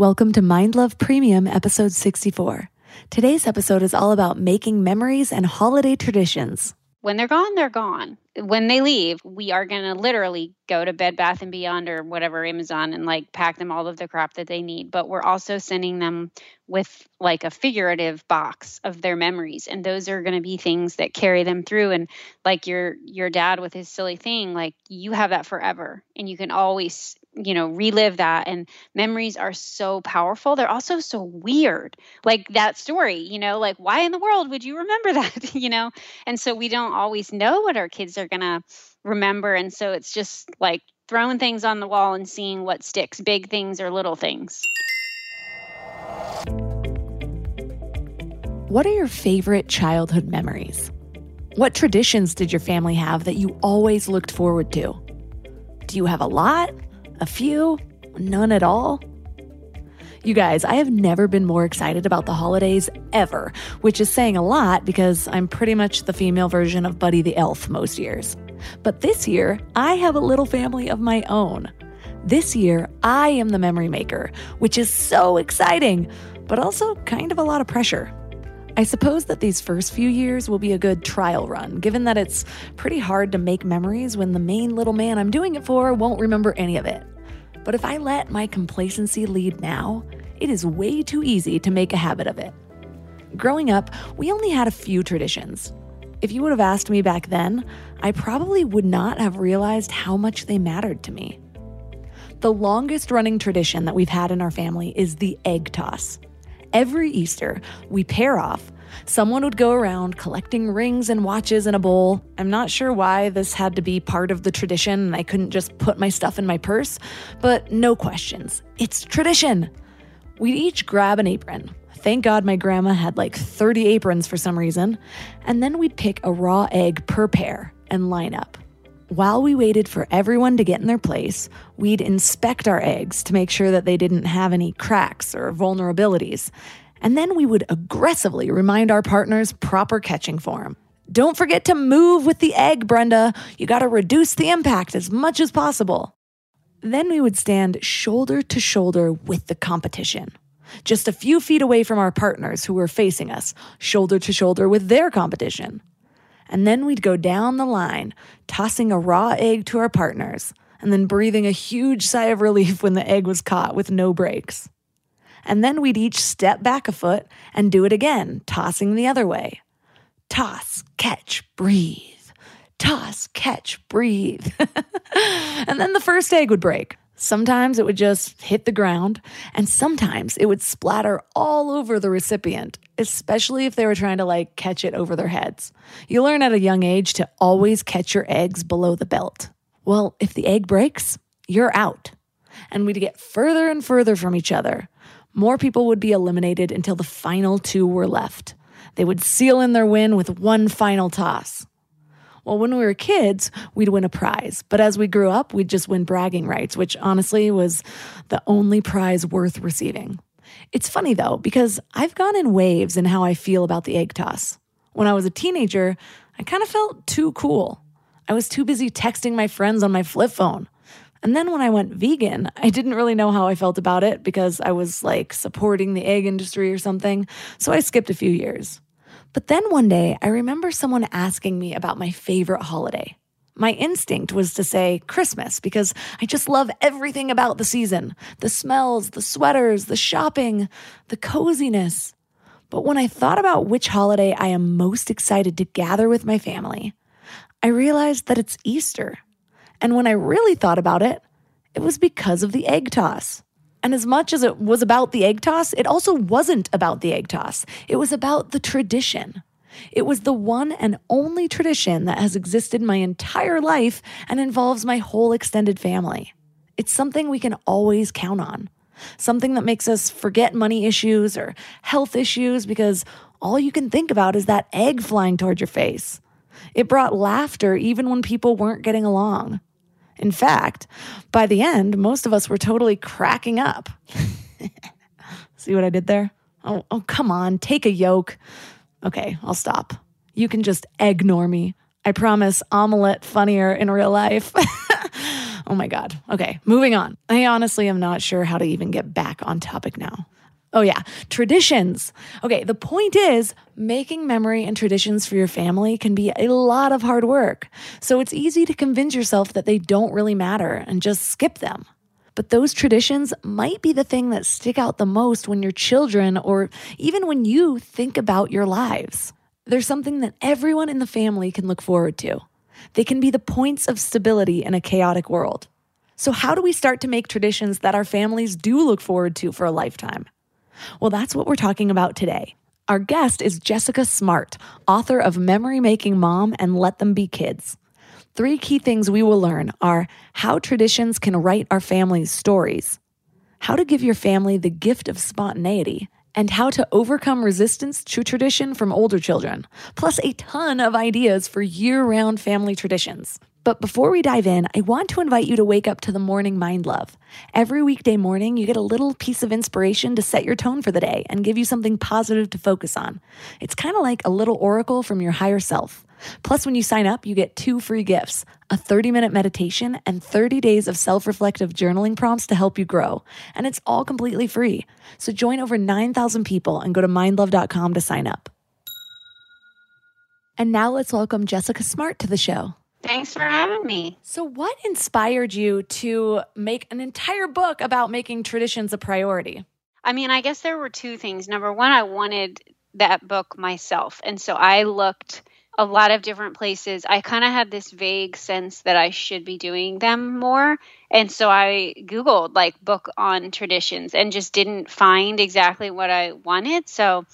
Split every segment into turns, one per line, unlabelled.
Welcome to Mind Love Premium, episode 64. Today's episode is all about making memories and holiday traditions.
When they're gone, they're gone. When they leave, we are going to literally go to Bed Bath and Beyond or whatever Amazon and like pack them all of the crap that they need. But we're also sending them with like a figurative box of their memories, and those are going to be things that carry them through. And like your your dad with his silly thing, like you have that forever, and you can always you know relive that and memories are so powerful. They're also so weird like that story you know like why in the world would you remember that? You know? And so we don't always know what our kids are going to remember and so it's just like throwing things on the wall and seeing what sticks big things or little things.
What are your favorite childhood memories? What traditions did your family have that you always looked forward to? Do you have a lot a few? None at all? You guys, I have never been more excited about the holidays ever, which is saying a lot because I'm pretty much the female version of Buddy the Elf most years. But this year, I have a little family of my own. This year, I am the memory maker, which is so exciting, but also kind of a lot of pressure. I suppose that these first few years will be a good trial run, given that it's pretty hard to make memories when the main little man I'm doing it for won't remember any of it. But if I let my complacency lead now, it is way too easy to make a habit of it. Growing up, we only had a few traditions. If you would have asked me back then, I probably would not have realized how much they mattered to me. The longest running tradition that we've had in our family is the egg toss. Every Easter, we pair off. Someone would go around collecting rings and watches in a bowl. I'm not sure why this had to be part of the tradition and I couldn't just put my stuff in my purse, but no questions. It's tradition. We'd each grab an apron. Thank God my grandma had like 30 aprons for some reason. And then we'd pick a raw egg per pair and line up. While we waited for everyone to get in their place, we'd inspect our eggs to make sure that they didn't have any cracks or vulnerabilities. And then we would aggressively remind our partners proper catching form. Don't forget to move with the egg, Brenda. You gotta reduce the impact as much as possible. Then we would stand shoulder to shoulder with the competition. Just a few feet away from our partners who were facing us, shoulder to shoulder with their competition. And then we'd go down the line, tossing a raw egg to our partners, and then breathing a huge sigh of relief when the egg was caught with no breaks. And then we'd each step back a foot and do it again, tossing the other way. Toss, catch, breathe. Toss, catch, breathe. and then the first egg would break. Sometimes it would just hit the ground, and sometimes it would splatter all over the recipient, especially if they were trying to like catch it over their heads. You learn at a young age to always catch your eggs below the belt. Well, if the egg breaks, you're out. And we'd get further and further from each other. More people would be eliminated until the final two were left. They would seal in their win with one final toss. Well, when we were kids, we'd win a prize. But as we grew up, we'd just win bragging rights, which honestly was the only prize worth receiving. It's funny though, because I've gone in waves in how I feel about the egg toss. When I was a teenager, I kind of felt too cool. I was too busy texting my friends on my flip phone. And then when I went vegan, I didn't really know how I felt about it because I was like supporting the egg industry or something. So I skipped a few years. But then one day, I remember someone asking me about my favorite holiday. My instinct was to say Christmas because I just love everything about the season the smells, the sweaters, the shopping, the coziness. But when I thought about which holiday I am most excited to gather with my family, I realized that it's Easter. And when I really thought about it, it was because of the egg toss. And as much as it was about the egg toss, it also wasn't about the egg toss. It was about the tradition. It was the one and only tradition that has existed my entire life and involves my whole extended family. It's something we can always count on. Something that makes us forget money issues or health issues because all you can think about is that egg flying toward your face. It brought laughter even when people weren't getting along. In fact, by the end, most of us were totally cracking up. See what I did there? Oh, oh, come on, take a yolk. Okay, I'll stop. You can just ignore me. I promise omelette funnier in real life. Oh my God. Okay, moving on. I honestly am not sure how to even get back on topic now. Oh, yeah, traditions. Okay, the point is making memory and traditions for your family can be a lot of hard work. So it's easy to convince yourself that they don't really matter and just skip them. But those traditions might be the thing that stick out the most when your children or even when you think about your lives. There's something that everyone in the family can look forward to. They can be the points of stability in a chaotic world. So, how do we start to make traditions that our families do look forward to for a lifetime? Well, that's what we're talking about today. Our guest is Jessica Smart, author of Memory Making Mom and Let Them Be Kids. Three key things we will learn are how traditions can write our family's stories, how to give your family the gift of spontaneity, and how to overcome resistance to tradition from older children, plus a ton of ideas for year round family traditions. But before we dive in, I want to invite you to wake up to the morning mind love. Every weekday morning, you get a little piece of inspiration to set your tone for the day and give you something positive to focus on. It's kind of like a little oracle from your higher self. Plus, when you sign up, you get two free gifts a 30 minute meditation and 30 days of self reflective journaling prompts to help you grow. And it's all completely free. So join over 9,000 people and go to mindlove.com to sign up. And now let's welcome Jessica Smart to the show.
Thanks for having me.
So, what inspired you to make an entire book about making traditions a priority?
I mean, I guess there were two things. Number one, I wanted that book myself. And so I looked a lot of different places. I kind of had this vague sense that I should be doing them more. And so I Googled like book on traditions and just didn't find exactly what I wanted. So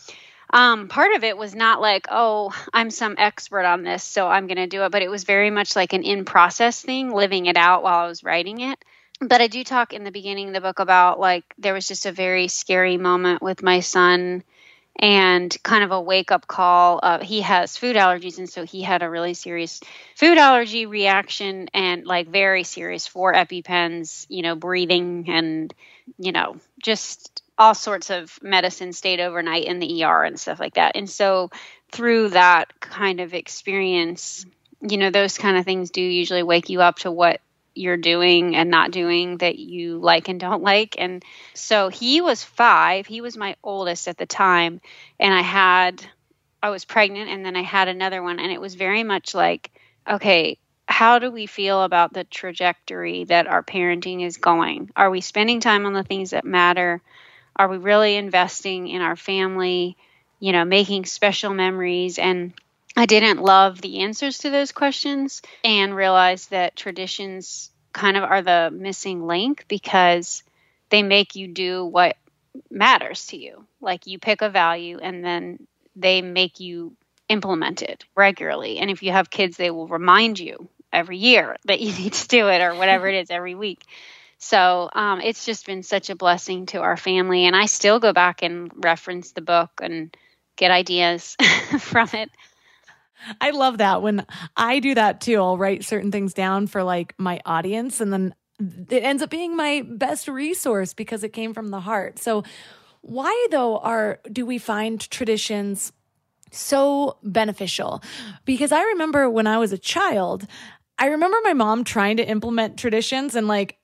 um, part of it was not like, oh, I'm some expert on this, so I'm going to do it, but it was very much like an in process thing, living it out while I was writing it. But I do talk in the beginning of the book about like there was just a very scary moment with my son and kind of a wake up call. Uh, he has food allergies, and so he had a really serious food allergy reaction and like very serious four EpiPens, you know, breathing and, you know, just all sorts of medicine stayed overnight in the ER and stuff like that. And so through that kind of experience, you know, those kind of things do usually wake you up to what you're doing and not doing that you like and don't like. And so he was five. He was my oldest at the time. And I had, I was pregnant and then I had another one. And it was very much like, okay, how do we feel about the trajectory that our parenting is going? Are we spending time on the things that matter? Are we really investing in our family? You know, making special memories. And I didn't love the answers to those questions and realized that traditions kind of are the missing link because they make you do what matters to you. Like you pick a value and then they make you implement it regularly. And if you have kids, they will remind you every year that you need to do it or whatever it is every week. So um, it's just been such a blessing to our family. And I still go back and reference the book and get ideas from it.
I love that. When I do that too, I'll write certain things down for like my audience and then it ends up being my best resource because it came from the heart. So why though are do we find traditions so beneficial? Because I remember when I was a child, I remember my mom trying to implement traditions and like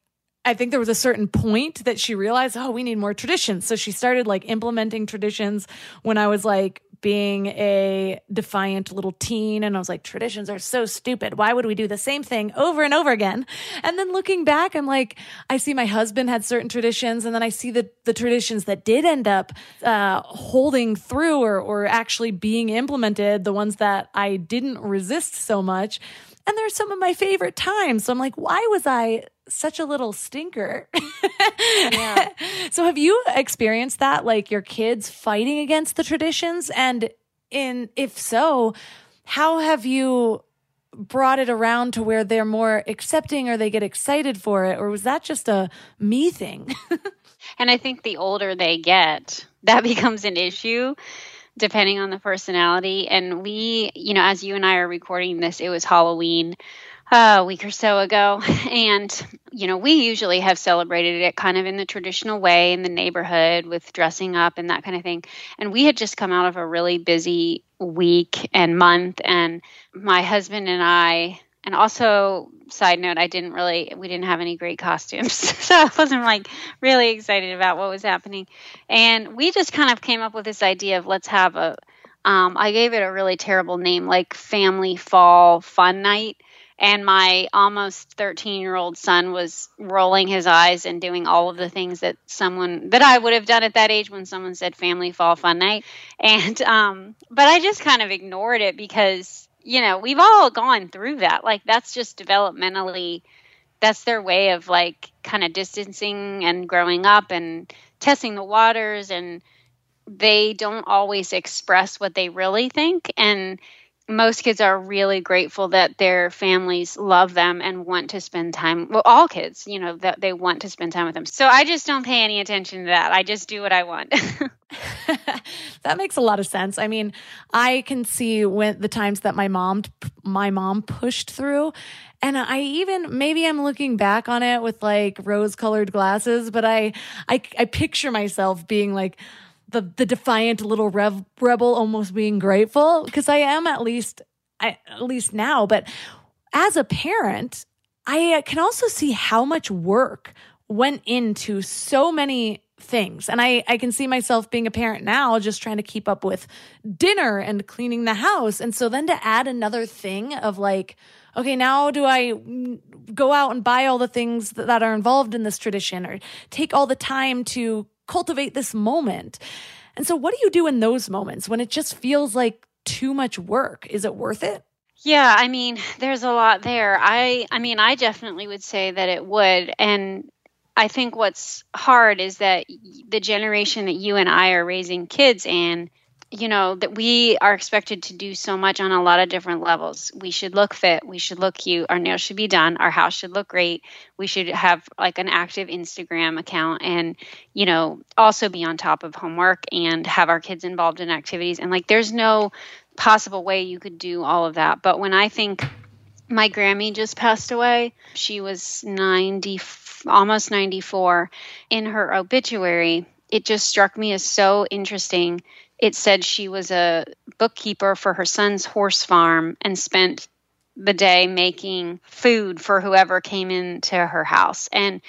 I think there was a certain point that she realized, oh, we need more traditions. So she started like implementing traditions when I was like being a defiant little teen. And I was like, traditions are so stupid. Why would we do the same thing over and over again? And then looking back, I'm like, I see my husband had certain traditions. And then I see the, the traditions that did end up uh, holding through or, or actually being implemented, the ones that I didn't resist so much. And they're some of my favorite times. So I'm like, why was I such a little stinker? yeah. So have you experienced that, like your kids fighting against the traditions? And in if so, how have you brought it around to where they're more accepting or they get excited for it? Or was that just a me thing?
and I think the older they get, that becomes an issue depending on the personality. And we, you know, as you and I are recording this, it was Halloween a week or so ago. And, you know, we usually have celebrated it kind of in the traditional way in the neighborhood with dressing up and that kind of thing. And we had just come out of a really busy week and month. And my husband and I And also, side note, I didn't really, we didn't have any great costumes. so I wasn't like really excited about what was happening. And we just kind of came up with this idea of let's have a, um, I gave it a really terrible name, like Family Fall Fun Night. And my almost 13 year old son was rolling his eyes and doing all of the things that someone that I would have done at that age when someone said Family Fall Fun Night. And, um, but I just kind of ignored it because you know, we've all gone through that. Like that's just developmentally that's their way of like kind of distancing and growing up and testing the waters and they don't always express what they really think and most kids are really grateful that their families love them and want to spend time well all kids you know that they want to spend time with them. So i just don't pay any attention to that. I just do what i want.
That makes a lot of sense. I mean i can see when the times that my mom my mom pushed through and i even maybe i'm looking back on it with like rose colored glasses but I, I i picture myself being like the the defiant little rev, rebel almost being grateful because I am at least I, at least now. But as a parent I uh, can also see how much work went into so many things. And I I can see myself being a parent now just trying to keep up with dinner and cleaning the house. And so then to add another thing of like okay now do I go out and buy all the things that are involved in this tradition or take all the time to cultivate this moment. And so, what do you do in those moments when it just feels like too much work? Is it worth it?
Yeah, I mean, there's a lot there. I I mean, I definitely would say that it would and I think what's hard is that the generation that you and I are raising kids in you know that we are expected to do so much on a lot of different levels. We should look fit. We should look cute. Our nails should be done. Our house should look great. We should have like an active instagram account and you know also be on top of homework and have our kids involved in activities. And like there's no possible way you could do all of that. But when i think my grammy just passed away she was 90 almost 94 in her obituary it just struck me as so interesting it said she was a bookkeeper for her son's horse farm and spent the day making food for whoever came into her house. And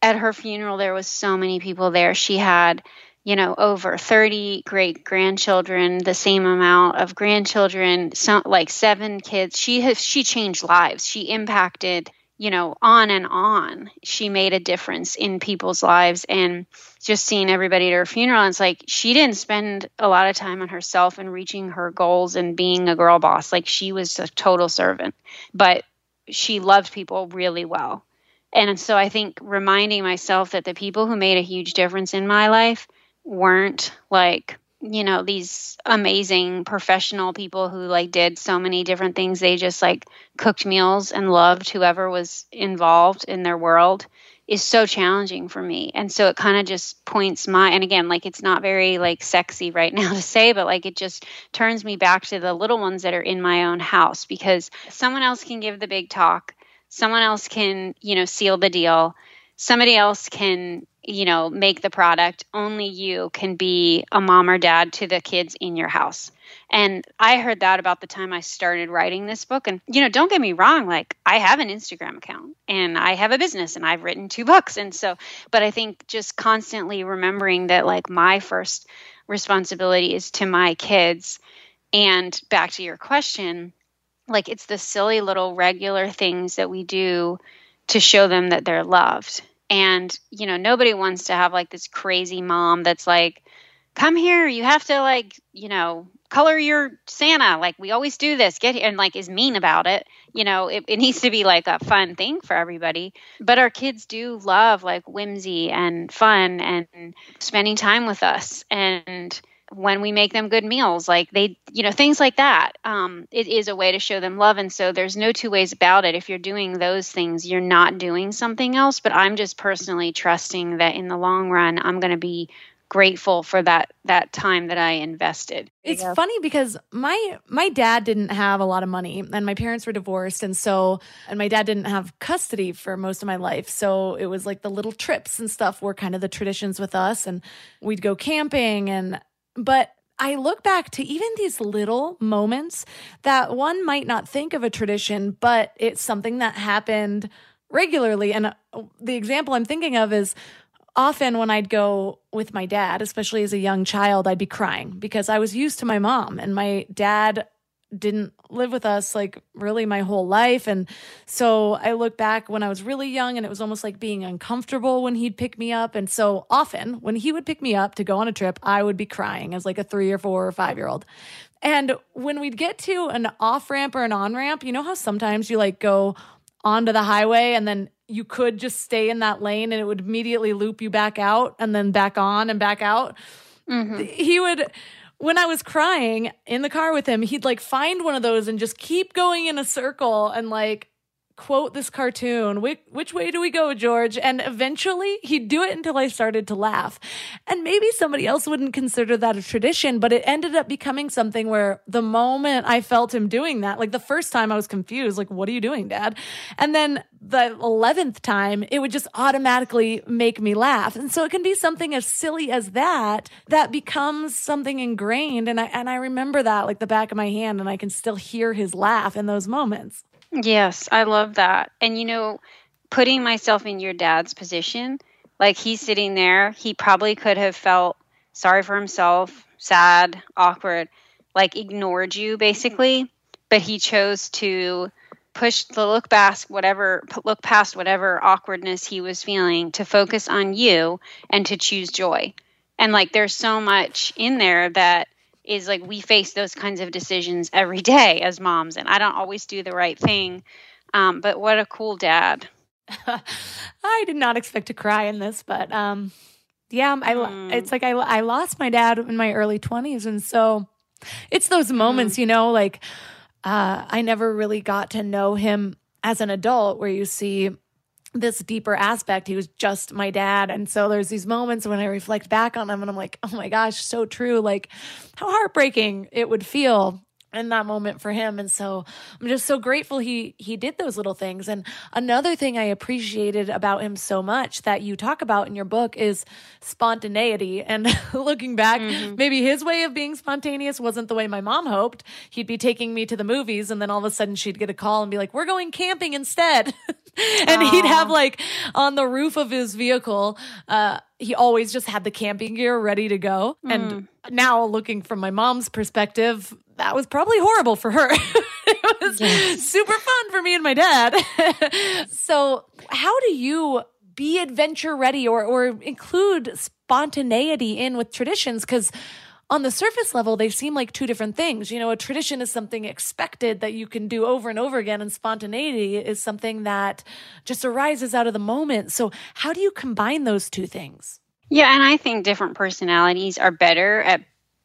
at her funeral, there was so many people there. She had, you know, over 30 great grandchildren, the same amount of grandchildren, some, like seven kids. She has, she changed lives. She impacted you know, on and on, she made a difference in people's lives. And just seeing everybody at her funeral, it's like she didn't spend a lot of time on herself and reaching her goals and being a girl boss. Like she was a total servant, but she loved people really well. And so I think reminding myself that the people who made a huge difference in my life weren't like you know these amazing professional people who like did so many different things. They just like cooked meals and loved whoever was involved in their world is so challenging for me. And so it kind of just points my and again like it's not very like sexy right now to say but like it just turns me back to the little ones that are in my own house because someone else can give the big talk. Someone else can you know seal the deal. Somebody else can you know, make the product. Only you can be a mom or dad to the kids in your house. And I heard that about the time I started writing this book. And, you know, don't get me wrong, like I have an Instagram account and I have a business and I've written two books. And so, but I think just constantly remembering that, like, my first responsibility is to my kids. And back to your question, like, it's the silly little regular things that we do to show them that they're loved and you know nobody wants to have like this crazy mom that's like come here you have to like you know color your santa. Like we always do this. Get here and like is mean about it. You know it, it needs to be like a fun thing for everybody. But our kids do love like whimsy and fun and spending time with us. And when we make them good meals like they you know things like that um, it is a way to show them love and so there's no two ways about it if you're doing those things you're not doing something else but i'm just personally trusting that in the long run i'm going to be grateful for that that time that I invested.
It's yeah. funny because my my dad didn't have a lot of money and my parents were divorced and so and my dad didn't have custody for most of my life. So it was like the little trips and stuff were kind of the traditions with us and we'd go camping and but I look back to even these little moments that one might not think of a tradition, but it's something that happened regularly. And uh, the example I'm thinking of is often when I'd go with my dad, especially as a young child, I'd be crying because I was used to my mom and my dad didn't live with us like really my whole life. And so I look back when I was really young and it was almost like being uncomfortable when he'd pick me up. And so often when he would pick me up to go on a trip, I would be crying as like a three or four or five year old. And when we'd get to an off ramp or an on ramp, you know how sometimes you like go onto the highway and then you could just stay in that lane and it would immediately loop you back out and then back on and back out. Mm-hmm. He would when I was crying in the car with him, he'd like find one of those and just keep going in a circle and like quote this cartoon. Which, which way do we go, George? And eventually he'd do it until I started to laugh. And maybe somebody else wouldn't consider that a tradition, but it ended up becoming something where the moment I felt him doing that, like the first time I was confused, like, what are you doing, dad? And then the 11th time, it would just automatically make me laugh. And so it can be something as silly as that that becomes something ingrained. And I, and I remember that like the back of my hand and I can still hear his laugh in those moments.
Yes, I love that. And you know, putting myself in your dad's position, like he's sitting there, he probably could have felt sorry for himself, sad, awkward, like ignored you basically, but he chose to push the look past whatever look past whatever awkwardness he was feeling to focus on you and to choose joy. And like there's so much in there that is like we face those kinds of decisions every day as moms and i don't always do the right thing um, but what a cool dad
i did not expect to cry in this but um, yeah I, mm. it's like I, I lost my dad in my early 20s and so it's those moments mm. you know like uh, i never really got to know him as an adult where you see this deeper aspect. He was just my dad. And so there's these moments when I reflect back on him and I'm like, oh my gosh, so true. Like how heartbreaking it would feel in that moment for him and so i'm just so grateful he he did those little things and another thing i appreciated about him so much that you talk about in your book is spontaneity and looking back mm-hmm. maybe his way of being spontaneous wasn't the way my mom hoped he'd be taking me to the movies and then all of a sudden she'd get a call and be like we're going camping instead and Aww. he'd have like on the roof of his vehicle uh he always just had the camping gear ready to go. Mm. And now looking from my mom's perspective, that was probably horrible for her. it was yes. super fun for me and my dad. so, how do you be adventure ready or or include spontaneity in with traditions cuz on the surface level, they seem like two different things. You know, a tradition is something expected that you can do over and over again, and spontaneity is something that just arises out of the moment. So, how do you combine those two things?
Yeah, and I think different personalities are better at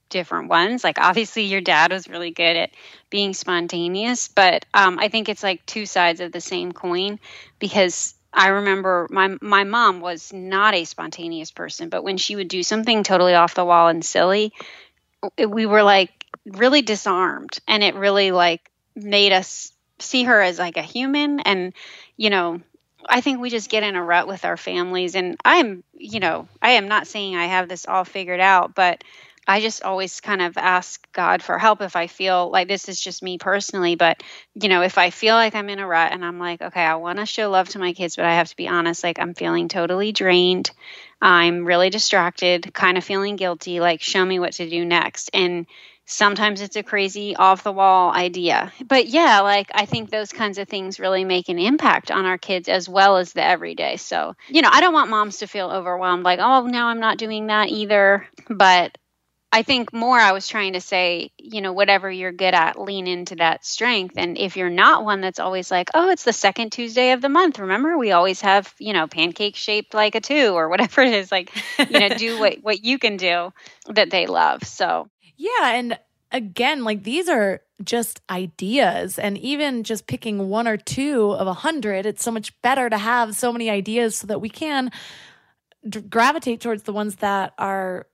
different ones. Like, obviously, your dad was really good at being spontaneous, but um, I think it's like two sides of the same coin because I remember my my mom was not a spontaneous person, but when she would do something totally off the wall and silly, we were like really disarmed, and it really like made us see her as like a human. And you know, I think we just get in a rut with our families, and I'm you know I am not saying I have this all figured out, but I just always kind of ask God for help if I feel like this is just me personally. But, you know, if I feel like I'm in a rut and I'm like, okay, I want to show love to my kids, but I have to be honest, like I'm feeling totally drained. I'm really distracted, kind of feeling guilty, like show me what to do next. And sometimes it's a crazy off the wall idea. But yeah, like I think those kinds of things really make an impact on our kids as well as the everyday. So, you know, I don't want moms to feel overwhelmed like, oh, no, I'm not doing that either. But I think more I was trying to say, you know, whatever you're good at, lean into that strength. And if you're not one that's always like, oh, it's the second Tuesday of the month, remember we always have, you know, pancake shaped like a two or whatever it is, like, you know, do what, what you can do that they love. So,
yeah. And again, like these are just ideas. And even just picking one or two of a hundred, it's so much better to have so many ideas so that we can gravitate towards the ones that are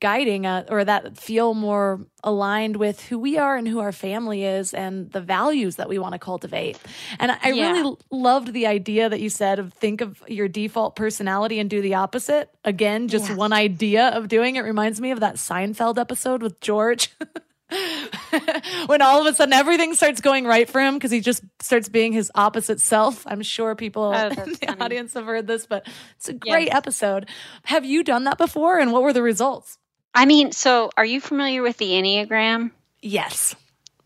guiding uh, or that feel more aligned with who we are and who our family is and the values that we want to cultivate. And I yeah. really loved the idea that you said of think of your default personality and do the opposite. Again, just yeah. one idea of doing it reminds me of that Seinfeld episode with George. when all of a sudden everything starts going right for him because he just starts being his opposite self. I'm sure people oh, in the funny. audience have heard this, but it's a great yes. episode. Have you done that before and what were the results?
I mean, so are you familiar with the Enneagram?
Yes.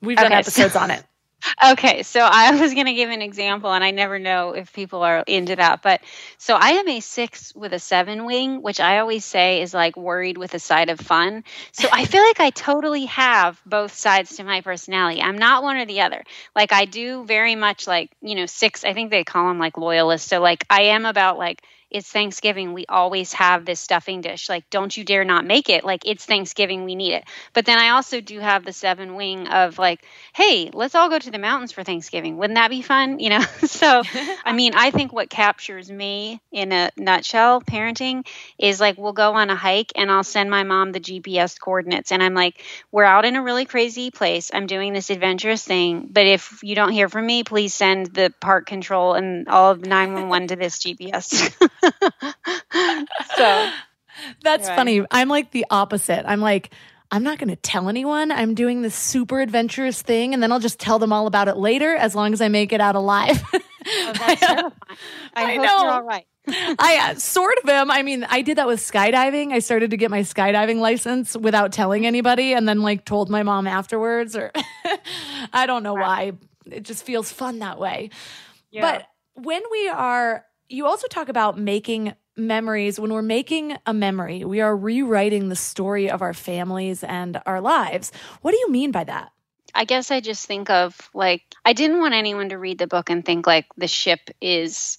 We've done episodes so, on it.
Okay, so I was going to give an example, and I never know if people are into that. But so I am a six with a seven wing, which I always say is like worried with a side of fun. So I feel like I totally have both sides to my personality. I'm not one or the other. Like I do very much like, you know, six, I think they call them like loyalists. So like I am about like, it's Thanksgiving. We always have this stuffing dish. Like, don't you dare not make it. Like, it's Thanksgiving. We need it. But then I also do have the seven wing of like, hey, let's all go to the mountains for Thanksgiving. Wouldn't that be fun? You know? so, I mean, I think what captures me in a nutshell, parenting, is like, we'll go on a hike and I'll send my mom the GPS coordinates. And I'm like, we're out in a really crazy place. I'm doing this adventurous thing. But if you don't hear from me, please send the park control and all of 911 to this GPS. so
that's right. funny. I'm like the opposite. I'm like, I'm not going to tell anyone I'm doing this super adventurous thing, and then I'll just tell them all about it later as long as I make it out alive.
oh, that's terrifying. I, I hope know. you're all right.
I uh, sort of am. I mean, I did that with skydiving. I started to get my skydiving license without telling anybody and then like told my mom afterwards or I don't know why. It just feels fun that way. Yeah. But when we are you also talk about making memories. When we're making a memory, we are rewriting the story of our families and our lives. What do you mean by that?
I guess I just think of like I didn't want anyone to read the book and think like the ship is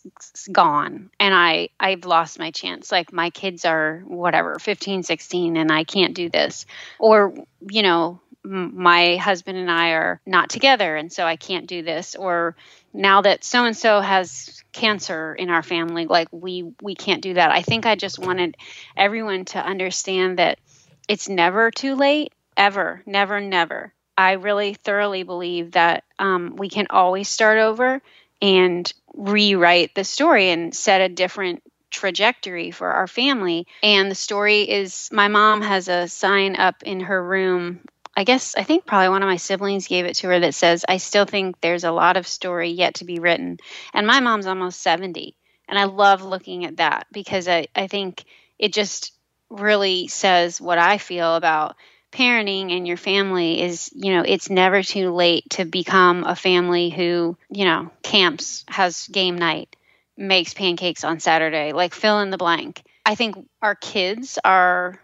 gone and I I've lost my chance like my kids are whatever 15 16 and I can't do this or you know my husband and I are not together and so I can't do this. Or now that so and so has cancer in our family like we we can't do that. I think i just wanted everyone to understand that it's never too late ever never never. I really thoroughly believe that um, we can always start over and rewrite the story and set a different trajectory for our family. And the story is my mom has a sign up in her room I guess I think probably one of my siblings gave it to her that says, I still think there's a lot of story yet to be written. And my mom's almost 70. And I love looking at that because I, I think it just really says what I feel about parenting and your family is, you know, it's never too late to become a family who, you know, camps, has game night, makes pancakes on Saturday, like fill in the blank. I think our kids are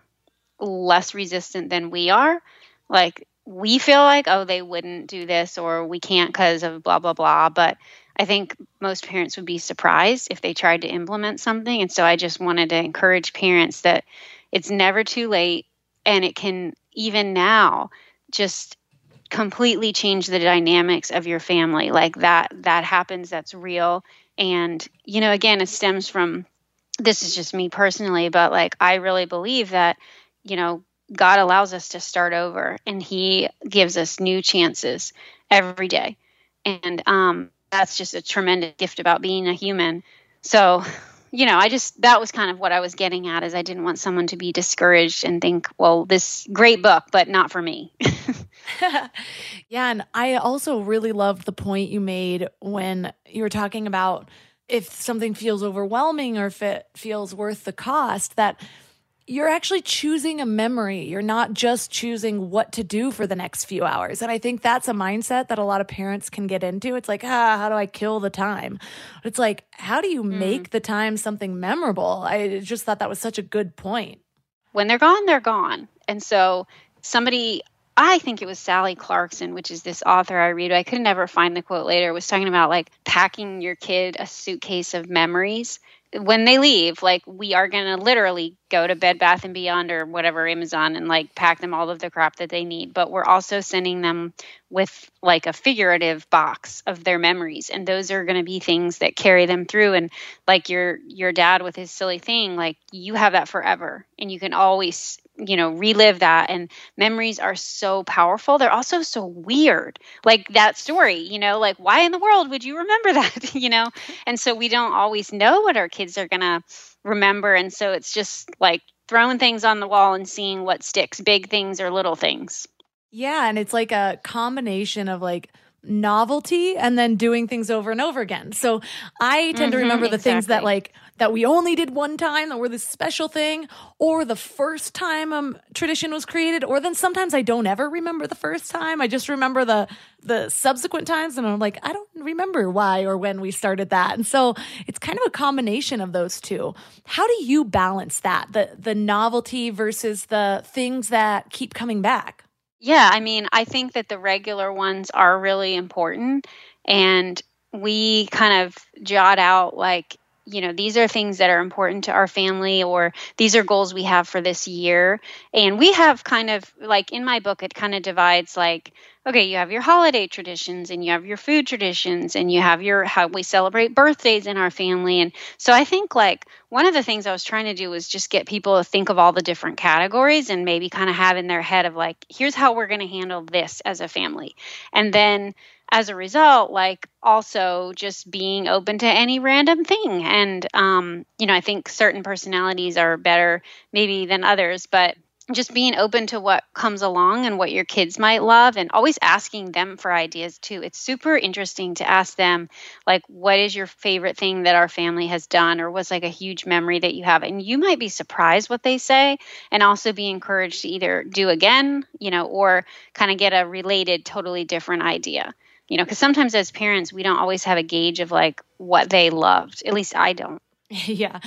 less resistant than we are like we feel like oh they wouldn't do this or we can't because of blah blah blah. But i think most parents would be surprised if they tried to implement something. And so i just wanted to encourage parents that it's never too late and it can even now just completely change the dynamics of your family. Like that that happens that's real. And you know again it stems from this is just me personally but like i really believe that you know God allows us to start over and He gives us new chances every day. And um, that's just a tremendous gift about being a human. So, you know, I just, that was kind of what I was getting at is I didn't want someone to be discouraged and think, well, this great book, but not for me.
yeah. And I also really loved the point you made when you were talking about if something feels overwhelming or if it feels worth the cost, that you're actually choosing a memory. You're not just choosing what to do for the next few hours. And I think that's a mindset that a lot of parents can get into. It's like, ah, how do I kill the time? But it's like, how do you mm. make the time something memorable? I just thought that was such a good point.
When they're gone, they're gone. And so somebody, I think it was Sally Clarkson, which is this author I read. I could never find the quote later. Was talking about like packing your kid a suitcase of memories when they leave, like we are going to literally go to Bed Bath and Beyond or whatever Amazon and like pack them all of the crap that they need. But we're also sending them with like a figurative box of their memories, and those are going to be things that carry them through. And like your your dad with his silly thing, like you have that forever, and you can always you know relive that and memories are so powerful. They're also so weird like that story you know like why in the world would you remember that? You know? And so we don't always know what our kids are going to remember and so it's just like throwing things on the wall and seeing what sticks big things or little things.
Yeah and it's like a combination of like novelty and then doing things over and over again. So I tend mm-hmm, to remember the exactly. things that like that we only did one time that were this special thing or the first time um tradition was created or then sometimes I don't ever remember the first time. I just remember the the subsequent times and I'm like I don't remember why or when we started that. And so it's kind of a combination of those two. How do you balance that? The the novelty versus the things that keep coming back?
Yeah, I mean, I think that the regular ones are really important. And we kind of jot out like you know these are things that are important to our family or these are goals we have for this year. And we have kind of like in my book it kind of divides like okay you have your holiday traditions and you have your food traditions and you have your how we celebrate birthdays in our family. And so i think like one of the things i was trying to do was just get people to think of all the different categories and maybe kind of have in their head of like here's how we're going to handle this as a family. And then as a result, like also just being open to any random thing. And, um, you know, I think certain personalities are better maybe than others, but just being open to what comes along and what your kids might love and always asking them for ideas too. It's super interesting to ask them like what is your favorite thing that our family has done or was like a huge memory that you have and you might be surprised what they say and also be encouraged to either do again, you know, or kind of get a related totally different idea you know because sometimes as parents we don't always have a gauge of like what they loved. At least i don't.
Yeah.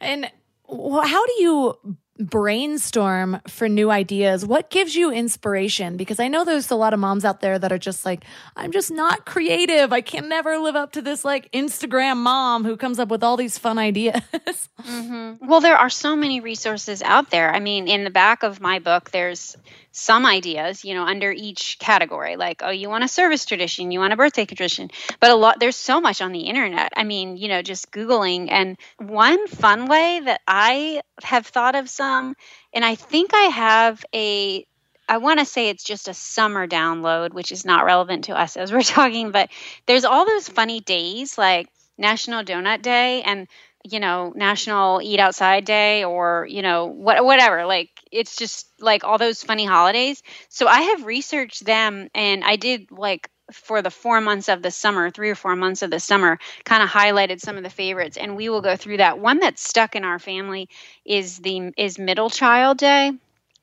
And how do you brainstorm for new ideas? What gives you inspiration? Because I know there's a lot of moms out there that are just like, I'm just not creative. I can never live up to this like Instagram mom who comes up with all these fun ideas.
Mm-hmm. Well, there are so many resources out there. I mean, in the back of my book, there's some ideas, you know, under each category. Like, oh, you want a service tradition, you want a birthday tradition. But a lot, there's so much on the internet. I mean, you know, just Googling. And one fun way that I have thought of some, Um, and I think I have a I want to say it's just a summer download, which is not relevant to us as we're talking, but there's all those funny days like National Donut Day and you know National Eat Outside Day or you know what whatever like it's just like all those funny holidays. So I have researched them and I did like for the four months of the summer, three or four months of the summer, kind of highlighted some of the favorites, and we will go through that. One that's stuck in our family is the is Middle Child Day,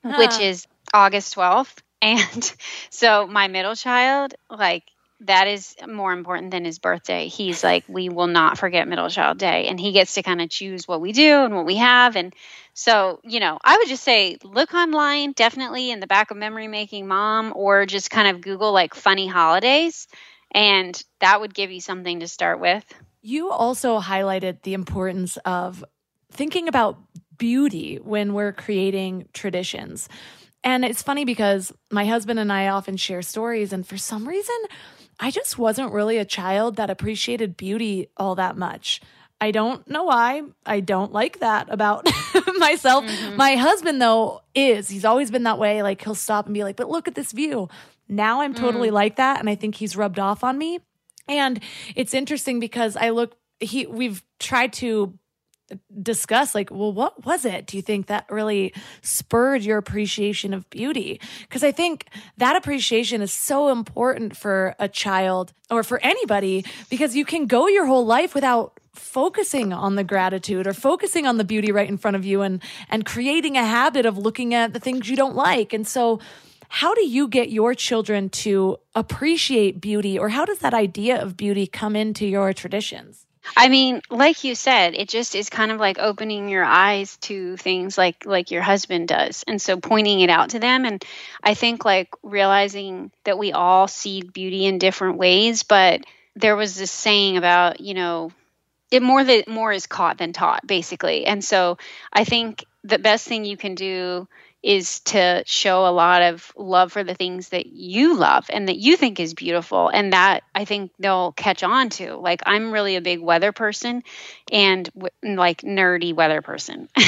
huh. which ah. is August twelfth, and so my middle child, like that is more important than his birthday. He's like, we will not forget Middle Child Day, and he gets to kind of choose what we do and what we have, and so, you know, I would just say look online, definitely in the back of Memory Making Mom, or just kind of Google like funny holidays, and that would give you something to start with.
You also highlighted the importance of thinking about beauty when we're creating traditions. And it's funny because my husband and I often share stories, and for some reason, I just wasn't really a child that appreciated beauty all that much. I don't know why. I don't like that about myself. Mm-hmm. My husband, though, is. He's always been that way. Like, he'll stop and be like, but look at this view. Now I'm totally mm. like that. And I think he's rubbed off on me. And it's interesting because I look, he, we've tried to discuss like well what was it do you think that really spurred your appreciation of beauty? Because i think that appreciation is so important for a child or for anybody because you can go your whole life without focusing on the gratitude or focusing on the beauty right in front of you and and creating a habit of looking at the things you don't like. And so how do you get your children to appreciate beauty or how does that idea of beauty come into your traditions
I mean, like you said, it just is kind of like opening your eyes to things like like your husband does. And so pointing it out to them and I think like realizing that we all see beauty in different ways, but there was this saying about, you know, it more that more is caught than taught basically and so i think the best thing you can do is to show a lot of love for the things that you love and that you think is beautiful. And that i think they'll catch on to. Like i'm really a big weather person and w- like nerdy weather person.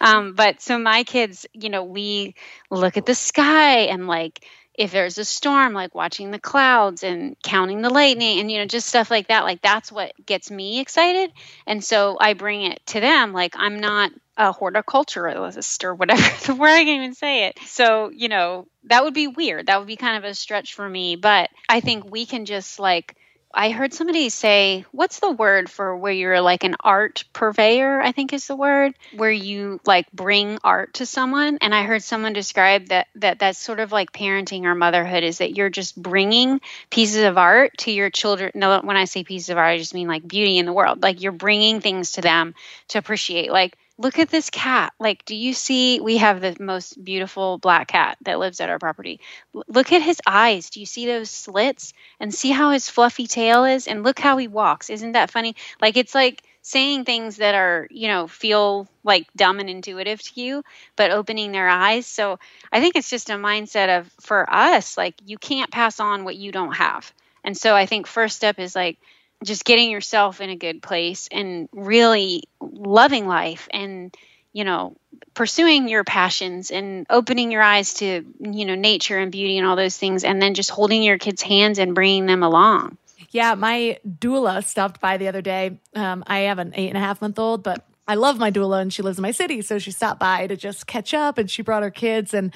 Um, but so my kids you know we look at the sky and like if there's a storm like watching the clouds and counting the lightning and you know just stuff like that like that's what gets me excited. And so i bring it to them like i'm not a horticulturalist or whatever the word i can even say it so you know that would be weird that would be kind of a stretch for me but i think we can just like I heard somebody say, what's the word for where you're like an art purveyor? I think is the word where you like bring art to someone. And I heard someone describe that that that's sort of like parenting or motherhood is that you're just bringing pieces of art to your children. No, when I say pieces of art, I just mean like beauty in the world. Like you're bringing things to them to appreciate. Like look at this cat. Like, do you see? We have the most beautiful black cat that lives at our property. L- look at his eyes. Do you see those slits? And see how his fluffy tail is? And look how he walks. Isn't that funny? Like, it's like saying things that are, you know, feel like dumb and intuitive to you, but opening their eyes. So I think it's just a mindset of, for us, like, you can't pass on what you don't have. And so I think first step is like, just getting yourself in a good place and really loving life and you know pursuing your passions and opening your eyes to you know nature and beauty and all those things and then just holding your kids hands and bringing them along.
Yeah my doula stopped by the other day. Um, i have an eight and a half month old but i love my doula and she lives in my city. So she stopped by to just catch up and she brought her kids and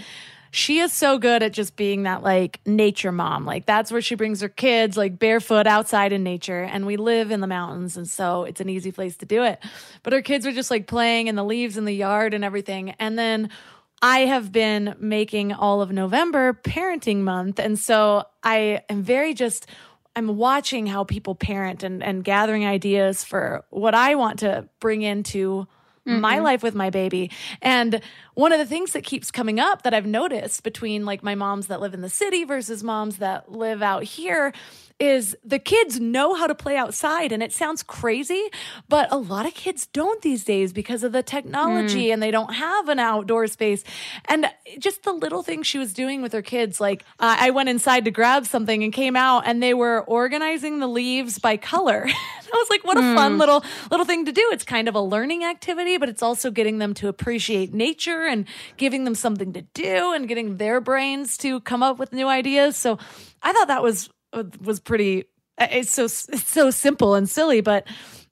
she is so good at just being that like nature mom. Like that's where she brings her kids like barefoot outside in nature. And we live in the mountains. And so it's an easy place to do it. But her kids are just like playing in the leaves in the yard and everything. And then I have been making all of November parenting month. And so I am very just I'm watching how people parent and, and gathering ideas for what I want to bring into mm-hmm. my life with my baby. And one of the things that keeps coming up that I've noticed between like my moms that live in the city versus moms that live out here is the kids know how to play outside and it sounds crazy but a lot of kids don't these days because of the technology mm. and they don't have an outdoor space and just the little things she was doing with her kids like uh, i went inside to grab something and came out and they were organizing the leaves by color i was like what a mm. fun little little thing to do it's kind of a learning activity but it's also getting them to appreciate nature and giving them something to do and getting their brains to come up with new ideas so I thought that was was pretty it's so it's so simple and silly but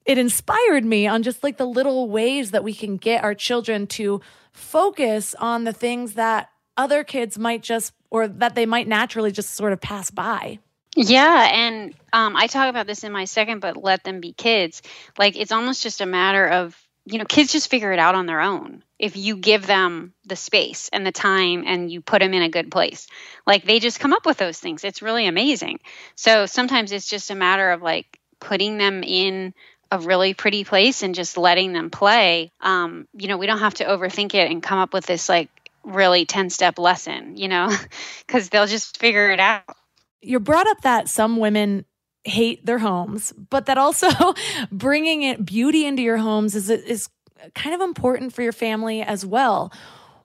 it inspired me on just like the little ways that we can get our children to focus on the things that other kids might just or that they might naturally just sort of pass by
yeah, and um, I talk about this in my second, but let them be kids. Like it's almost just a matter of you know, kids just figure it out on their own if you give them the space and the time and you put them in a good place. Like they just come up with those things. It's really amazing. So sometimes it's just a matter of like putting them in a really pretty place and just letting them play. Um, you know, we don't have to overthink it and come up with this like really 10 step lesson, you know, because they'll just figure it out.
You brought up that some women hate their homes, but that also bringing it beauty into your homes is is kind of important for your family as well.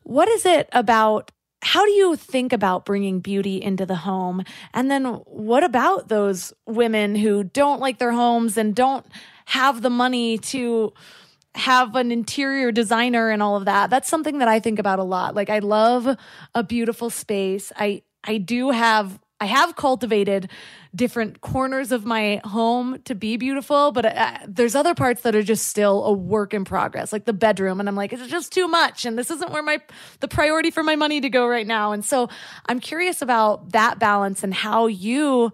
What is it about how do you think about bringing beauty into the home? And then what about those women who don't like their homes and don't have the money to have an interior designer and all of that? That's something that I think about a lot. Like I love a beautiful space. I I do have I have cultivated different corners of my home to be beautiful, but uh, there's other parts that are just still a work in progress, like the bedroom. And I'm like, it's just too much. And this isn't where my, the priority for my money to go right now. And so I'm curious about that balance and how you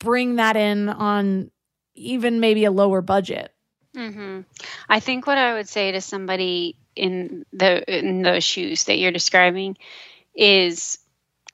bring that in on even maybe a lower budget.
Mm-hmm. I think what I would say to somebody in the in those shoes that you're describing is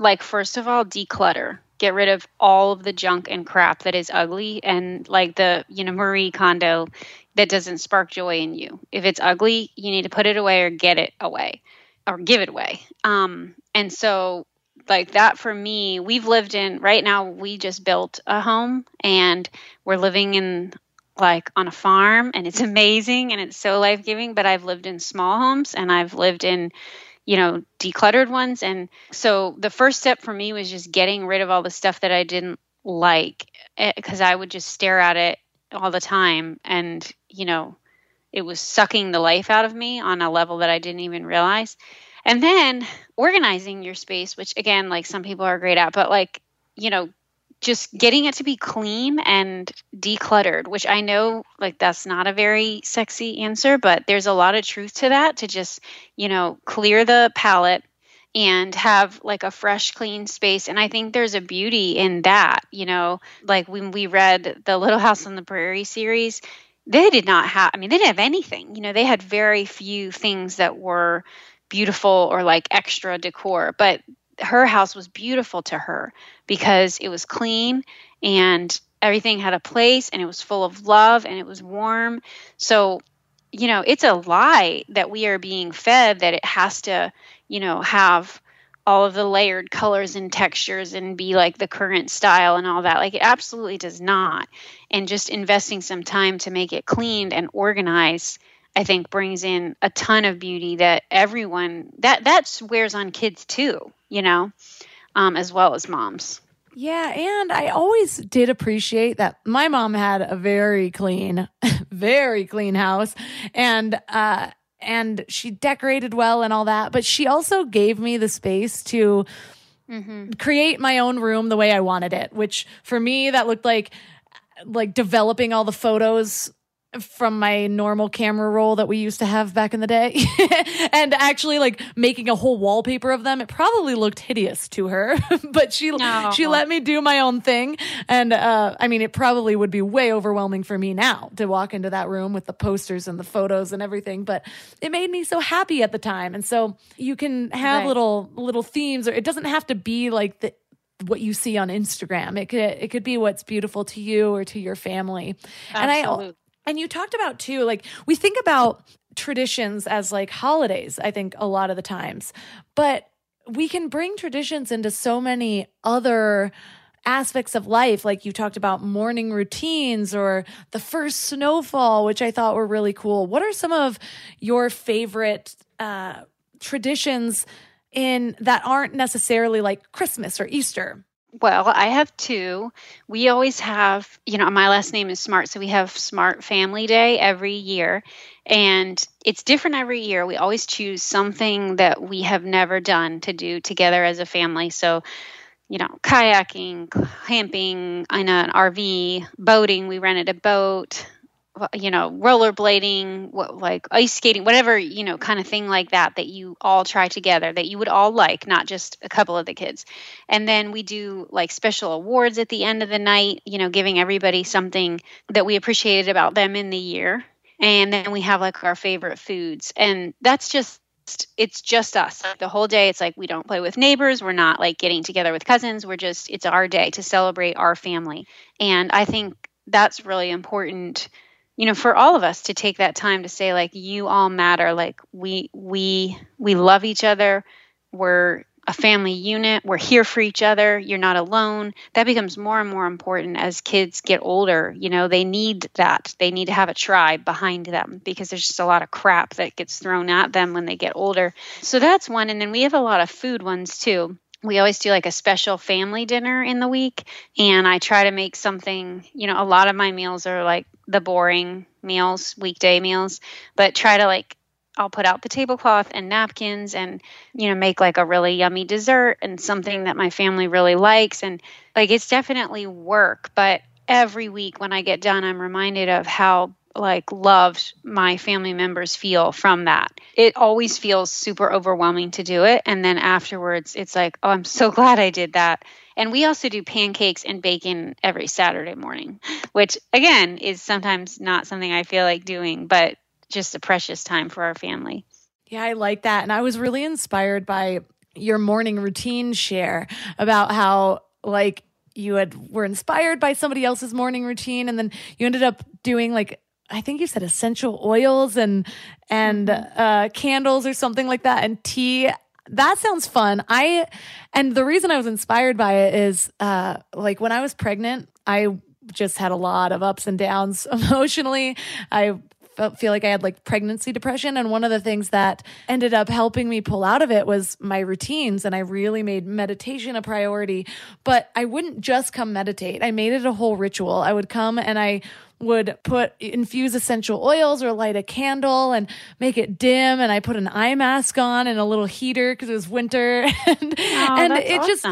like first of all declutter. Get rid of all of the junk and crap that is ugly and like the you know marie kondo that doesn't spark joy in you. If it's ugly you need to put it away or get it away or give it away. Um and so like that for me we've lived in right now we just built a home and we're living in like on a farm and it's amazing and it's so life-giving but i've lived in small homes and i've lived in you know decluttered ones. And so the first step for me was just getting rid of all the stuff that i didn't like because eh, i would just stare at it all the time. And you know it was sucking the life out of me on a level that i didn't even realize. And then organizing your space which again like some people are great at but like you know just getting it to be clean and decluttered, which I know like that's not a very sexy answer, but there's a lot of truth to that to just, you know, clear the palette and have like a fresh clean space. And i think there's a beauty in that you know like when we read the little house on the prairie series they did not have i mean they didn't have anything. You know they had very few things that were beautiful or like extra decor. But her house was beautiful to her because it was clean and everything had a place and it was full of love and it was warm. So, you know, it's a lie that we are being fed that it has to, you know, have all of the layered colors and textures and be like the current style and all that. Like it absolutely does not. And just investing some time to make it cleaned and organized I think brings in a ton of beauty that everyone that that wears on kids too, you know, um, as well as moms.
Yeah, and I always did appreciate that my mom had a very clean, very clean house, and uh, and she decorated well and all that. But she also gave me the space to mm-hmm. create my own room the way I wanted it. Which for me, that looked like like developing all the photos from my normal camera roll that we used to have back in the day and actually like making a whole wallpaper of them it probably looked hideous to her but she no. she let me do my own thing and uh, i mean it probably would be way overwhelming for me now to walk into that room with the posters and the photos and everything but it made me so happy at the time and so you can have right. little little themes or it doesn't have to be like the what you see on Instagram. It could it could be what's beautiful to you or to your family. Absolutely. And I and you talked about too, like we think about traditions as like holidays, I think a lot of the times, but we can bring traditions into so many other aspects of life. Like you talked about morning routines or the first snowfall which i thought were really cool. What are some of your favorite uh, traditions in that aren't necessarily like christmas or easter
well, I have two. We always have, you know, my last name is Smartt, so we have Smartt Family Day every year. And it's different every year. We always choose something that we have never done to do together as a family. So, you know, kayaking, camping in an RV, boating, we rented a boat, you know, rollerblading, what, like ice skating, whatever, you know, kind of thing like that, that you all try together, that you would all like, not just a couple of the kids. And then we do like special awards at the end of the night, you know, giving everybody something that we appreciated about them in the year. And then we have like our favorite foods. And that's just it's just us the whole day it's like we don't play with neighbors we're not like getting together with cousins we're just it's our day to celebrate our family and i think that's really important you know for all of us to take that time to say like you all matter. Like we we we love each other. We're a family unit. We're here for each other. You're not alone. That becomes more and more important as kids get older. You know they need that. They need to have a tribe behind them because there's just a lot of crap that gets thrown at them when they get older. So that's one. And then we have a lot of food ones too we always do like a special family dinner in the week and i try to make something you know a lot of my meals are like the boring meals weekday meals but try to like i'll put out the tablecloth and napkins and you know make like a really yummy dessert and something that my family really likes and like it's definitely work but every week when i get done i'm reminded of how like loved my family members feel from that. It always feels super overwhelming to do it and then afterwards it's like, "Oh, I'm so glad I did that." And we also do pancakes and bacon every Saturday morning, which again is sometimes not something I feel like doing, but just a precious time for our family.
Yeah, I like that. And I was really inspired by your morning routine share about how like you had were inspired by somebody else's morning routine and then you ended up doing like I think you said essential oils and and mm-hmm. uh, candles or something like that, and tea. That sounds fun. I and the reason I was inspired by it is uh, like when I was pregnant, I just had a lot of ups and downs emotionally. I Uh, feel like I had like pregnancy depression. And one of the things that ended up helping me pull out of it was my routines. And I really made meditation a priority. But I wouldn't just come meditate, I made it a whole ritual. I would come and I would put infuse essential oils or light a candle and make it dim and I put an eye mask on and a little heater because it was winter and,
oh,
and it
awesome.
just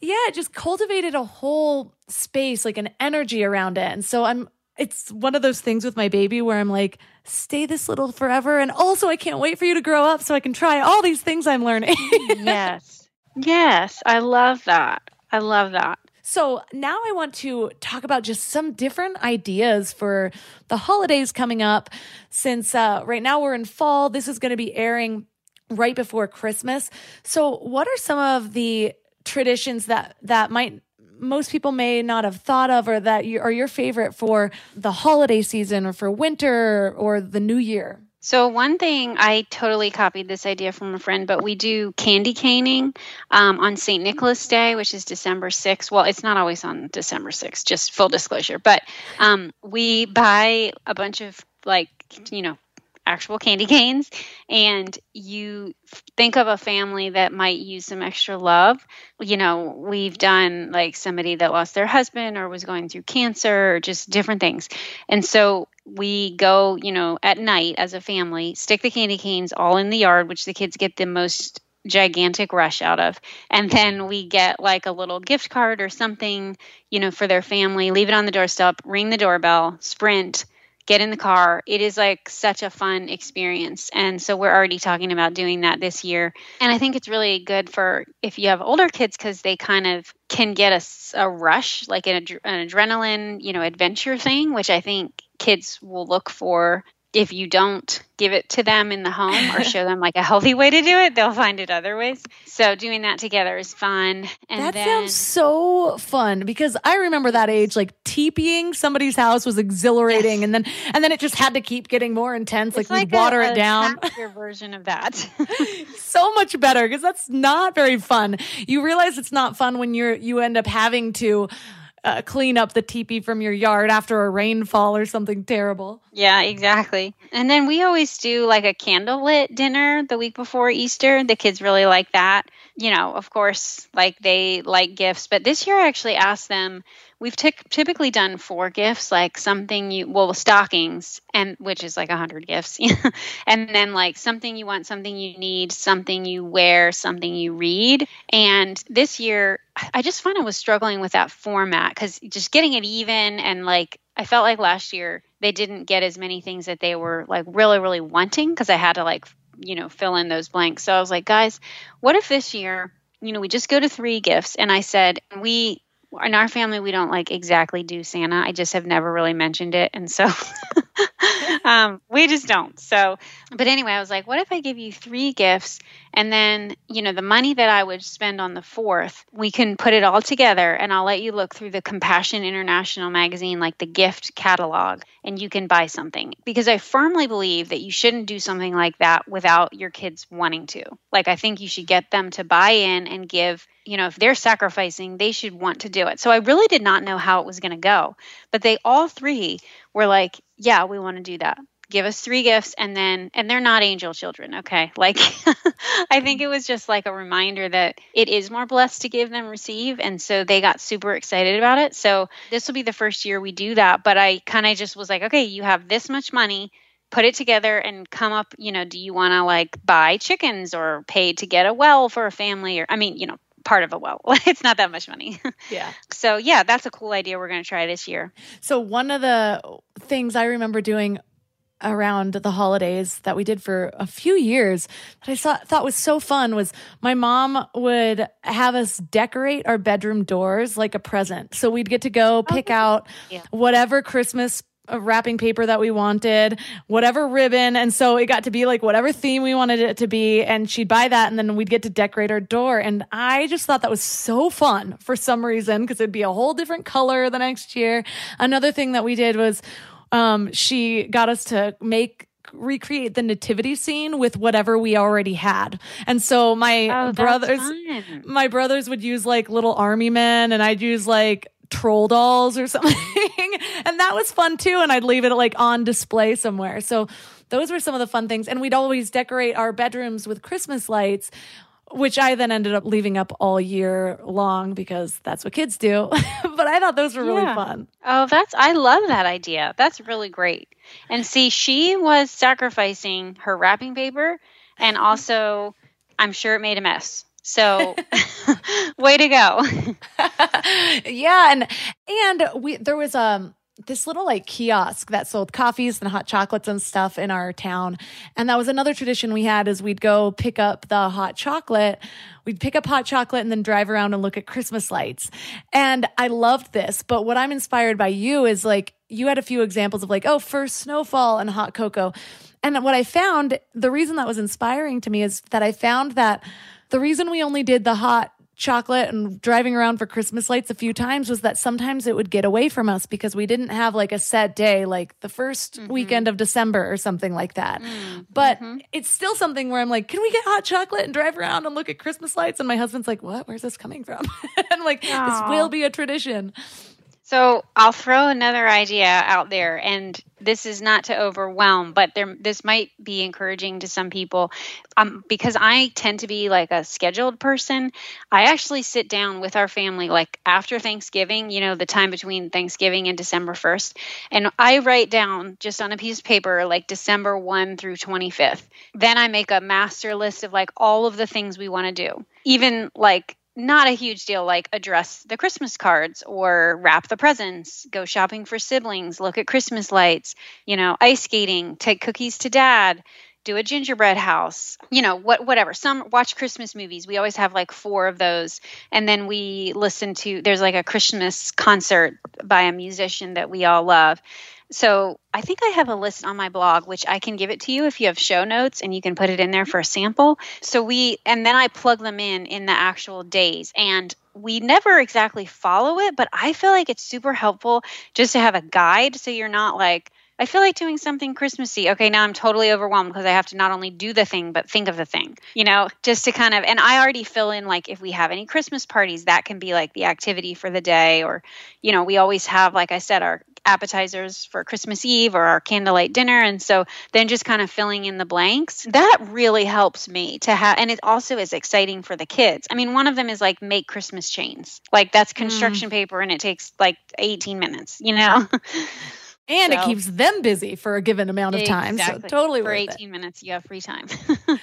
yeah it just cultivated a whole space like an energy around it and so I'm it's one of those things with my baby where I'm like stay this little forever. And also I can't wait for you to grow up so I can try all these things I'm learning.
Yes. Yes. I love that. I love that.
So now I want to talk about just some different ideas for the holidays coming up. Since uh, right now we're in fall, this is going to be airing right before Christmas. So, what are some of the traditions that that might most people may not have thought of or that you, are your favorite for the holiday season or for winter or the new year?
So one thing I totally copied this idea from a friend, but we do candy caning um, on St. Nicholas Day, which is December 6th. Well, it's not always on December 6th, just full disclosure. But um, we buy a bunch of like you know actual candy canes and you think of a family that might use some extra love you know we've done like somebody that lost their husband or was going through cancer or just different things and so we go you know at night as a family stick the candy canes all in the yard which the kids get the most gigantic rush out of. And then we get like a little gift card or something, you know, for their family, leave it on the doorstep, ring the doorbell, sprint, get in the car. It is like such a fun experience. And so we're already talking about doing that this year. And I think it's really good for if you have older kids because they kind of can get a, a rush, like an, an adrenaline, you know, adventure thing, which I think kids will look for if you don't give it to them in the home or show them like a healthy way to do it, they'll find it other ways. So doing that together is fun.
And that then, sounds so fun because I remember that age, like teepeeing somebody's house was exhilarating, yes. and then and then it just had to keep getting more intense. Like, like we'd water
a,
it down.
Your version of that.
so much better because that's not very fun. You realize it's not fun when you're you end up having to uh, clean up the teepee from your yard after a rainfall or something terrible.
Yeah, exactly. And then we always do like a candlelit dinner the week before Easter. The kids really like that. You know, of course, like they like gifts, but this year I actually asked them we've t- typically done four gifts like something you well stockings and which is like a hundred gifts and then like something you want something you need something you wear something you read and this year i just found i was struggling with that format because just getting it even and like i felt like last year they didn't get as many things that they were like really really wanting because i had to like you know fill in those blanks so i was like guys what if this year you know, we just go to three gifts. And I said, we in our family we don't like exactly do santa. I just have never really mentioned it. And so um, we just don't so but anyway i was like what if i give you three gifts and then you know the money that i would spend on the fourth we can put it all together and i'll let you look through the compassion international magazine like the gift catalog and you can buy something because i firmly believe that you shouldn't do something like that without your kids wanting to like i think you should get them to buy in and give you know, if they're sacrificing, they should want to do it. So I really did not know how it was going to go. But they all three were like, yeah, we want to do that. Give us three gifts and then, and they're not angel children. Okay. Like, I think it was just like a reminder that it is more blessed to give than receive. And so they got super excited about it. So this will be the first year we do that. But I kind of just was like, okay, you have this much money put it together and come up you know do you want to like buy chickens or pay to get a well for a family or i mean you know part of a well. it's not that much money.
Yeah.
so yeah, that's a cool idea we're going to try this year.
So one of the things I remember doing around the holidays that we did for a few years that I thought, thought was so fun was my mom would have us decorate our bedroom doors like a present. So we'd get to go pick okay. out yeah. whatever Christmas wrapping paper that we wanted, whatever ribbon. And so it got to be like whatever theme we wanted it to be. And she'd buy that and then we'd get to decorate our door. And I just thought that was so fun for some reason because it'd be a whole different color the next year. Another thing that we did was um, she got us to make recreate the nativity scene with whatever we already had. And so my
oh,
brothers my brothers would use like little army men and I'd use like troll dolls or something. and that was fun too. And I'd leave it like on display somewhere. So those were some of the fun things. And we'd always decorate our bedrooms with Christmas lights which I then ended up leaving up all year long because that's what kids do. but I thought those were really yeah. fun.
Oh, that's I love that idea. That's really great. And see, she was sacrificing her wrapping paper and also I'm sure it made a mess. So way to go.
yeah, and and we there was um this little like kiosk that sold coffees and hot chocolates and stuff in our town. And that was another tradition we had is we'd go pick up the hot chocolate. We'd pick up hot chocolate and then drive around and look at Christmas lights. And I loved this. But what I'm inspired by you is like, you had a few examples of like, oh, first snowfall and hot cocoa. And what I found, the reason that was inspiring to me is that I found that the reason we only did the hot chocolate and driving around for Christmas lights a few times was that sometimes it would get away from us because we didn't have like a set day, like the 1st mm-hmm. weekend of December or something like that. Mm-hmm. But it's still something where I'm like, can we get hot chocolate and drive around and look at Christmas lights? And my husband's like, what? Where's this coming from? and like, Aww. this will be a tradition.
So I'll throw another idea out there, and this is not to overwhelm, but there this might be encouraging to some people. Um, because I tend to be like a scheduled person. I actually sit down with our family like after Thanksgiving, you know, the time between Thanksgiving and December first, and I write down just on a piece of paper like December one through twenty fifth. Then I make a master list of like all of the things we want to do, even like not a huge deal like address the Christmas cards or wrap the presents, go shopping for siblings, look at Christmas lights, you know, ice skating, take cookies to dad, do a gingerbread house, you know, what whatever. Some watch Christmas movies. We always have like four of those and then we listen to there's like a Christmas concert by a musician that we all love. So I think I have a list on my blog, which I can give it to you if you have show notes and you can put it in there for a sample. So we, and then I plug them in in the actual days. And we never exactly follow it, but I feel like it's super helpful just to have a guide so you're not like, I feel like doing something Christmassy. Okay, now I'm totally overwhelmed because I have to not only do the thing, but think of the thing, you know, just to kind of, and I already fill in like if we have any Christmas parties, that can be like the activity for the day. Or, you know, we always have, like I said, our appetizers for Christmas Eve or our candlelight dinner. And so then just kind of filling in the blanks, that really helps me to have, and it also is exciting for the kids. I mean, one of them is like make Christmas chains. Like that's mm. construction mm. paper and it takes like 18 minutes, you know?
And so, it keeps them busy for a given amount of time. Exactly. So totally
for
worth
18
it.
minutes you have free time.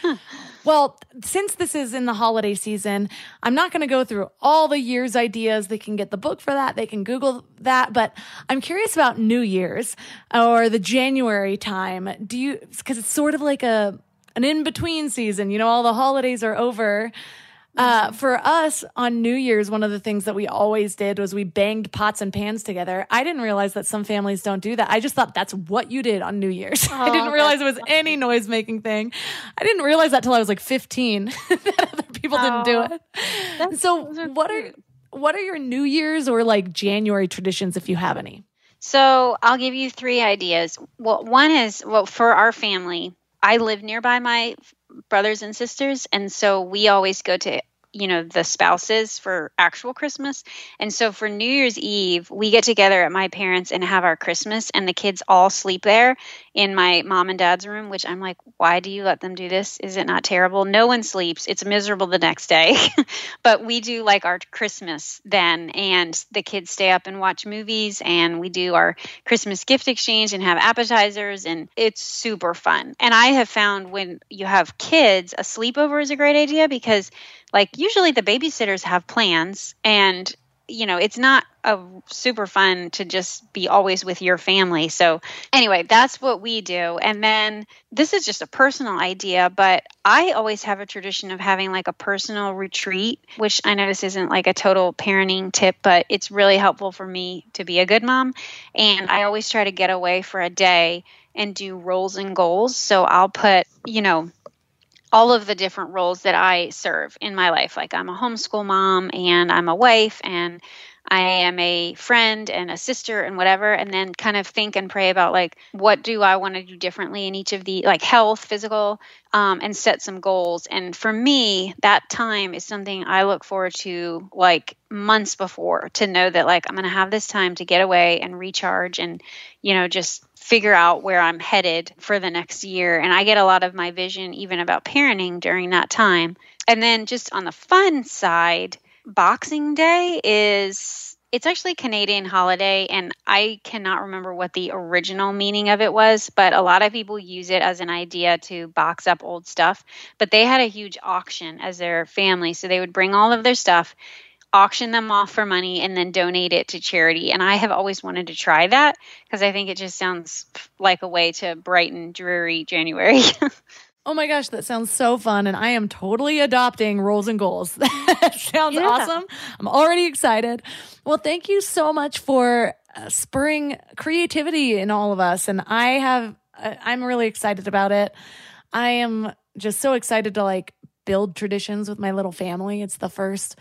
well, since this is in the holiday season, I'm not going to go through all the year's ideas. They can get the book for that. They can Google that. But I'm curious about New Year's or the January time. Do you, because it's sort of like a, an in between season, you know, all the holidays are over. Uh, for us on New Year's, one of the things that we always did was we banged pots and pans together. I didn't realize that some families don't do that. I just thought that's what you did on New Year's. Oh, I didn't realize it was any noise making thing. I didn't realize that till I was like 15 that other people oh, didn't do it. So, what are what are your New Year's or like January traditions if you have any?
So, I'll give you three ideas. Well, one is well for our family. I live nearby my brothers and sisters and so we always go to you know the spouses for actual christmas. And so for new year's eve we get together at my parents and have our christmas and the kids all sleep there in my mom and dad's room which i'm like why do you let them do this? Is it not terrible? No one sleeps. It's miserable the next day. But we do like our christmas then and the kids stay up and watch movies and we do our christmas gift exchange and have appetizers and it's super fun. And i have found when you have kids a sleepover is a great idea because like usually the babysitters have plans and you know it's not a super fun to just be always with your family. So anyway that's what we do. And then this is just a personal idea but i always have a tradition of having like a personal retreat which i know this isn't like a total parenting tip but it's really helpful for me to be a good mom. And i always try to get away for a day and do roles and goals. So i'll put you know all of the different roles that I serve in my life. Like I'm a homeschool mom and I'm a wife and I am a friend and a sister and whatever, and then kind of think and pray about like what do I want to do differently in each of the like health, physical, um, and set some goals. And for me, that time is something I look forward to like months before to know that like I'm going to have this time to get away and recharge and, you know, just figure out where I'm headed for the next year. And I get a lot of my vision even about parenting during that time. And then just on the fun side, Boxing Day is it's actually a Canadian holiday, and I cannot remember what the original meaning of it was, but a lot of people use it as an idea to box up old stuff. But they had a huge auction as their family, so they would bring all of their stuff, auction them off for money, and then donate it to charity. And I have always wanted to try that because I think it just sounds like a way to brighten dreary January.
Oh my gosh, that sounds so fun. And I am totally adopting roles and Goals. that sounds yeah. awesome. I'm already excited. Well, thank you so much for uh, spurring creativity in all of us. And I have, uh, I'm really excited about it. I am just so excited to like build traditions with my little family. It's the first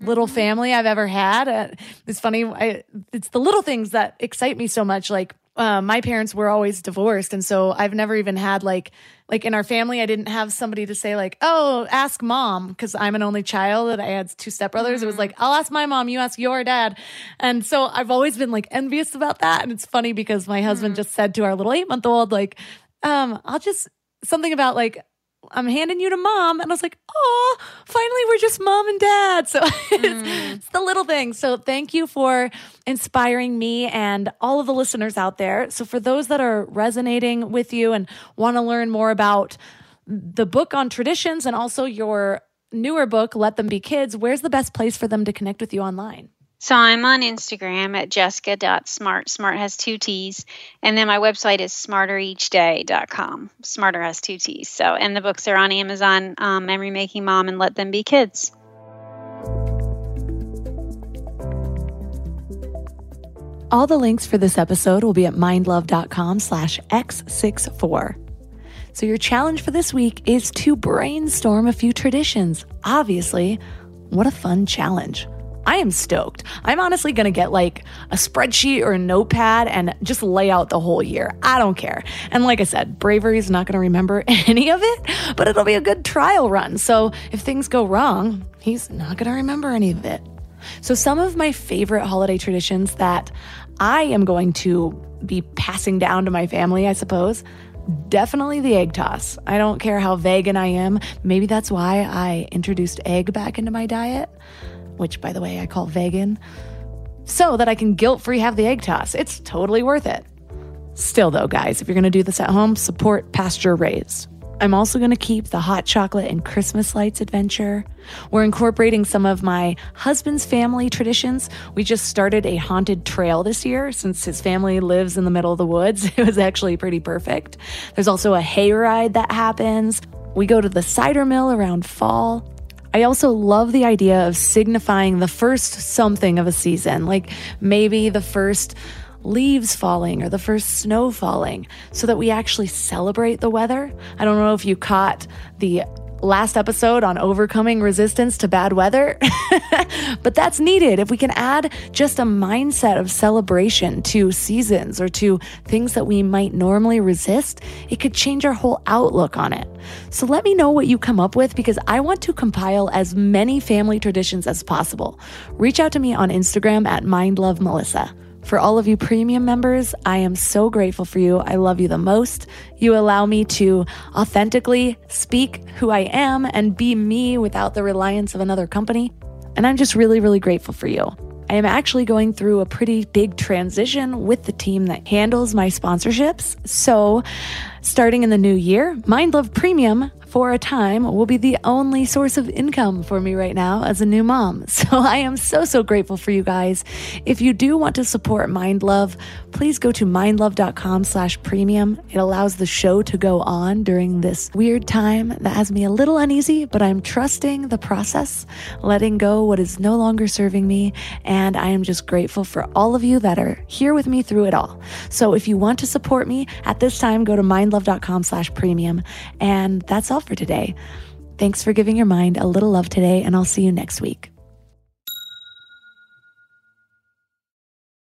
little mm-hmm. family I've ever had. Uh, it's funny. I, it's the little things that excite me so much. Like, uh, my parents were always divorced. And so I've never even had like, like in our family, I didn't have somebody to say like, "Oh, ask mom," because I'm an only child and I had two stepbrothers. Mm-hmm. It was like, "I'll ask my mom, you ask your dad," and so I've always been like envious about that. And it's funny because my husband mm-hmm. just said to our little eight month old, like, um, "I'll just." Something about like I'm handing you to mom. And I was like, oh, finally we're just mom and dad. So it's, mm. it's, the little things. So thank you for inspiring me and all of the listeners out there. So for those that are resonating with you and want to learn more about the book on traditions and also your newer book, Let Them Be Kids, where's the best place for them to connect with you online?
So I'm on Instagram at jessica.smartt. Smartt has two T's. And then my website is smarttereachday.com. Smartter has two T's. So, and the books are on Amazon, um, Memory Making Mom and Let Them Be Kids.
All the links for this episode will be at mindlove.com slash x64. So your challenge for this week is to brainstorm a few traditions. Obviously, what a fun challenge. I am stoked. I'm honestly going to get like a spreadsheet or a notepad and just lay out the whole year. I don't care. And like I said, Bravery is not going to remember any of it, but it'll be a good trial run. So if things go wrong, he's not going to remember any of it. So some of my favorite holiday traditions that I am going to be passing down to my family, I suppose, definitely the egg toss. I don't care how vegan I am. Maybe that's why I introduced egg back into my diet which by the way I call vegan, so that I can guilt free have the egg toss. It's totally worth it. Still, though, guys, if you're going to do this at home, support pasture raised. I'm also going to keep the hot chocolate and Christmas lights adventure. We're incorporating some of my husband's family traditions. We just started a haunted trail this year since his family lives in the middle of the woods. It was actually pretty perfect. There's also a hayride that happens. We go to the cider mill around fall. I also love the idea of signifying the first something of a season, like maybe the first leaves falling or the first snow falling, so that we actually celebrate the weather. I don't know if you caught the last episode on overcoming resistance to bad weather. but that's needed. If we can add just a mindset of celebration to seasons or to things that we might normally resist, it could change our whole outlook on it. So let me know what you come up with because I want to compile as many family traditions as possible. Reach out to me on Instagram at mindlovemelissa. For all of you premium members, I am so grateful for you. I love you the most. You allow me to authentically speak who I am and be me without the reliance of another company. And I'm just really, really grateful for you. I am actually going through a pretty big transition with the team that handles my sponsorships. So, starting in the new year, Mind Love Premium for a time will be the only source of income for me right now as a new mom. So I am so, so grateful for you guys. If you do want to support Mind Love, please go to mindlove.com slash premium. It allows the show to go on during this weird time that has me a little uneasy, but I'm trusting the process, letting go what is no longer serving me. And I am just grateful for all of you that are here with me through it all. So if you want to support me at this time, go to mindlove.com slash premium. And that's for today. Thanks for giving your mind a little love today, and I'll see you next week.